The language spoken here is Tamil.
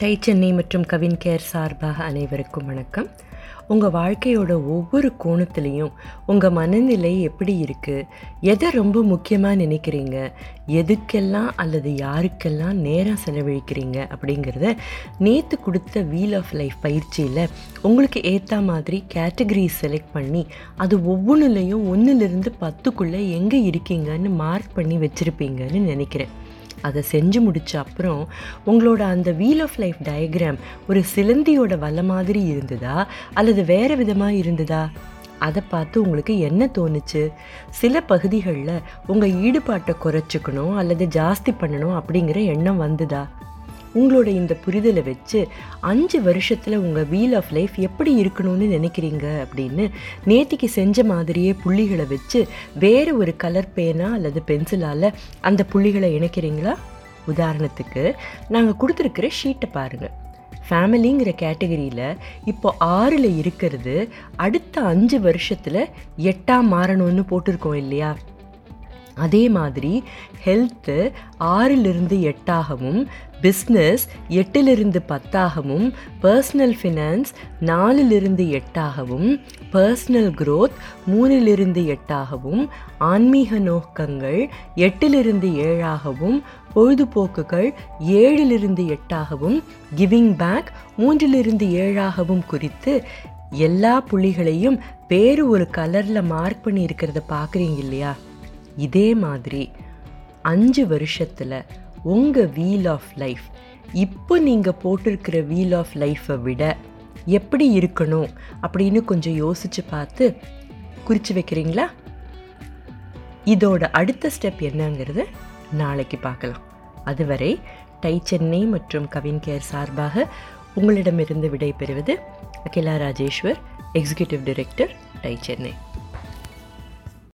டை சென்னை மற்றும் கவின் கேர் சார்பாக அனைவருக்கும் வணக்கம். உங்கள் வாழ்க்கையோட ஒவ்வொரு கோணத்துலேயும் உங்கள் மனநிலை எப்படி இருக்குது எதை ரொம்ப முக்கியமாக நினைக்கிறீங்க? எதுக்கெல்லாம் அல்லது யாருக்கெல்லாம் நேரம் செலவழிக்கிறீங்க? அப்படிங்கிறத நேற்று கொடுத்த வீல் ஆஃப் லைஃப் பயிற்சியில் உங்களுக்கு ஏற்ற மாதிரி கேட்டகரி செலக்ட் பண்ணி அது ஒவ்வொன்றுலேயும் ஒன்றுலேருந்து பத்துக்குள்ளே எங்கே இருக்கீங்கன்னு மார்க் பண்ணி வச்சுருப்பீங்கன்னு நினைக்கிறேன். அதை செஞ்சு முடிச்ச அப்புறம் உங்களோட அந்த வீல் ஆஃப் லைஃப் டயக்ராம் ஒரு சிலந்தியோட வலை மாதிரி இருந்ததா? அல்லது வேறு விதமாக இருந்ததா? அதை பார்த்து உங்களுக்கு என்ன தோணுச்சு? சில பகுதிகளில் உங்கள் ஈடுபாட்டை குறைச்சிக்கணும் அல்லது ஜாஸ்தி பண்ணணும் அப்படிங்கிற எண்ணம் வந்துதா? உங்களோட இந்த புரிதலை வச்சு அஞ்சு வருஷத்தில் உங்கள் வீல் ஆஃப் லைஃப் எப்படி இருக்கணும்னு நினைக்கிறீங்க அப்படின்னு நேத்திக்கு செஞ்ச மாதிரியே புள்ளிகளை வச்சு வேறு ஒரு கலர் பேனா அல்லது பென்சிலால் அந்த புள்ளிகளை இணைக்கிறீங்களா? உதாரணத்துக்கு நாங்கள் கொடுத்துருக்கிற ஷீட்டை பாருங்கள் ஃபேமிலிங்கிற கேட்டகரியில் இப்போ ஆறில் இருக்கிறது அடுத்த அஞ்சு வருஷத்தில் எட்டாக மாறணும்னு போட்டிருக்கோம் இல்லையா? அதே மாதிரி ஹெல்த்து ஆறிலிருந்து எட்டாகவும் பிஸ்னஸ் எட்டிலிருந்து பத்தாகவும் பர்சனல் ஃபினான்ஸ் நாலிலிருந்து எட்டாகவும் பர்சனல் க்ரோத் மூணிலிருந்து எட்டாகவும் ஆன்மீக நோக்கங்கள் எட்டிலிருந்து ஏழாகவும் பொழுதுபோக்குகள் ஏழிலிருந்து எட்டாகவும் கிவிங் பேக் மூன்றிலிருந்து ஏழாகவும் குறித்து எல்லா புள்ளிகளையும் வேறு ஒரு கலரில் மார்க் பண்ணி இருக்கிறத பார்க்குறீங்க இல்லையா? இதே மாதிரி அஞ்சு வருஷத்தில் உங்கள் வீல் ஆஃப் லைஃப் இப்போ நீங்கள் போட்டிருக்கிற வீல் ஆஃப் லைஃப்பை விட எப்படி இருக்கணும் அப்படின்னு கொஞ்சம் யோசித்து பார்த்து குறித்து வைக்கிறீங்களா? இதோட அடுத்த ஸ்டெப் என்னங்கிறத நாளைக்கு பார்க்கலாம். அதுவரை டை சென்னை மற்றும் கவின் கேர் சார்பாக உங்களிடமிருந்து விடை பெறுவது Akila Rajeshwar executive director tie Chennai.